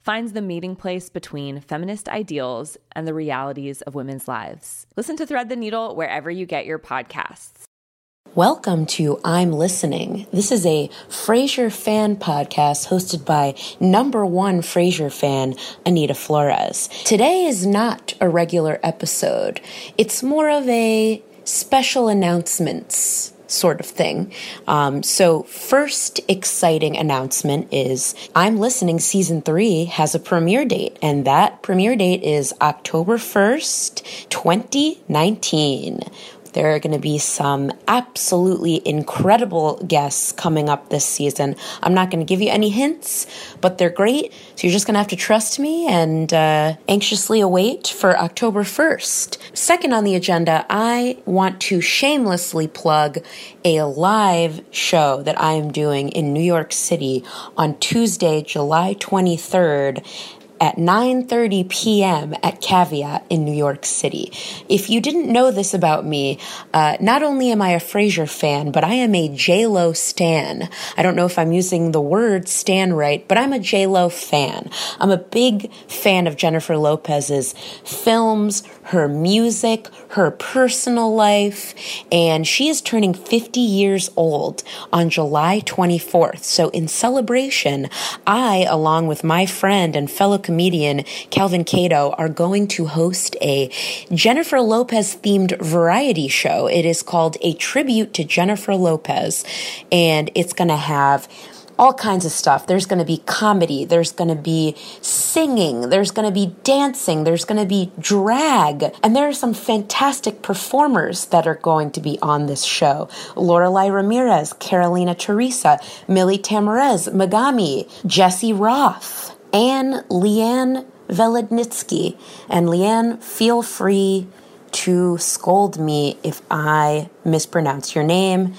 finds the meeting place between feminist ideals and the realities of women's lives. Listen to Thread the Needle wherever you get your podcasts. Welcome to I'm Listening. This is a Frasier fan podcast hosted by number one Frasier fan, Anita Flores. Today is not a regular episode. It's more of a special announcements sort of thing. Um, so, first exciting announcement is I'm Listening season three has a premiere date, and that premiere date is October 1st, 2019. There are going to be some absolutely incredible guests coming up this season. I'm not going to give you any hints, but they're great. So you're just going to have to trust me and uh, anxiously await for October 1st. Second on the agenda, I want to shamelessly plug a live show that I am doing in New York City on Tuesday, July 23rd at 9:30 p.m. at Caveat in New York City. If you didn't know this about me, uh, not only am I a Frasier fan, but I am a J Lo stan. I don't know if I'm using the word stan right, but I'm a J Lo fan. I'm a big fan of Jennifer Lopez's films, her music, her personal life, and she is turning 50 years old on July 24th. So in celebration, I, along with my friend and fellow comedian Calvin Cato are going to host a Jennifer Lopez themed variety show. It is called A Tribute to Jennifer Lopez, and it's going to have all kinds of stuff. There's going to be comedy, there's going to be singing, there's going to be dancing, there's going to be drag, and there are some fantastic performers that are going to be on this show. Lorelai Ramirez, Carolina Teresa, Millie Tamarez, Megami, Jesse Roth. Anne Leanne Velednitsky. And Leanne, feel free to scold me if I mispronounce your name.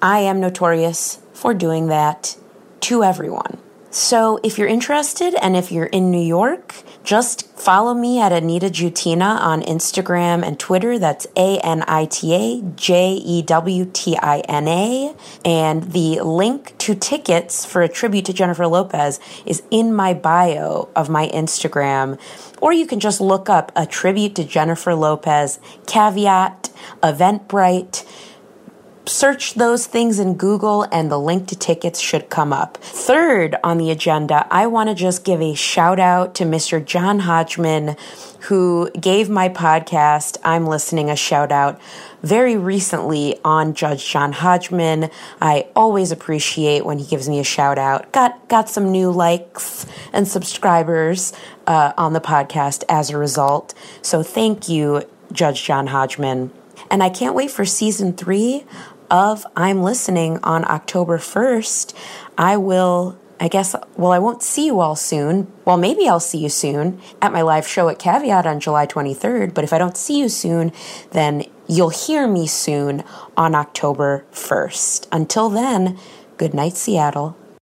I am notorious for doing that to everyone. So if you're interested and if you're in New York, just follow me at Anita Jewtina on Instagram and Twitter. That's A N I T A J E W T I N A. And the link to tickets for a tribute to Jennifer Lopez is in my bio of my Instagram. Or you can just look up a tribute to Jennifer Lopez, caveat, Eventbrite search those things in Google and the link to tickets should come up. Third on the agenda, I want to just give a shout out to Mr. John Hodgman, who gave my podcast, I'm Listening, a shout out very recently on Judge John Hodgman. I always appreciate when he gives me a shout out. Got, got some new likes and subscribers uh, on the podcast as a result. So thank you, Judge John Hodgman. And I can't wait for season three of I'm Listening on October 1st. I will, I guess, well, I won't see you all soon. Well, maybe I'll see you soon at my live show at Caveat on July 23rd. But if I don't see you soon, then You'll hear me soon on October 1st. Until then, good night, Seattle.